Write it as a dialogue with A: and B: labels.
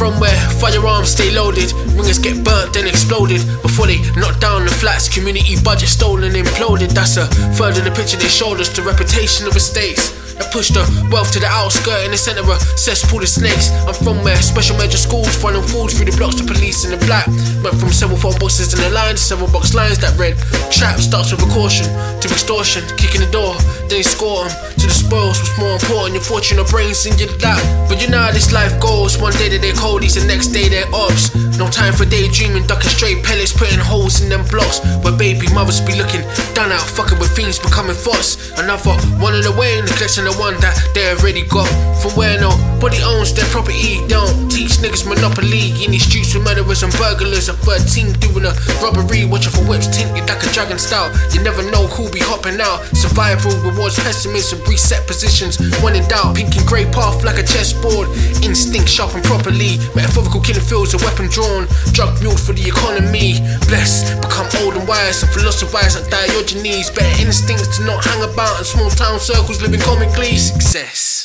A: from where firearms stay loaded, ringers get burnt then exploded before they knock down the flats. Community budget stolen, imploded. That's a third of the picture they showed us. The reputation of estates that push the wealth to the outskirts in the center of cesspool of snakes. I'm from where special measure schools running fools through the blocks, the police in the black. From several phone boxes in the line several box lines that read trap starts with a caution to extortion, kicking the door, then they score 'em to the spoils. What's more important, your fortune or brains in your lap. But you know how this life goes. One day they're coldies, the next day they're ops. No time for daydreaming, ducking straight pellets, putting holes in them blocks. Where baby mothers be looking down out, fucking with fiends, becoming thoughts. Another one in the way, neglecting the one that they already got. From where nobody owns their property, don't teach niggas monopoly. In these streets with murderers and burglars. At 13 doing a robbery, watching for whips tinted like a dragon style. You never know who'll be hopping out. Survival rewards pessimism, reset positions. When in doubt, pink and grey path like a chessboard. Instinct sharpened properly. Metaphorical killing fields, a weapon drawn. Drug mule for the economy. Blessed, become old and wise and philosophize like Diogenes. Better instincts to not hang about in small town circles, living comically. Success.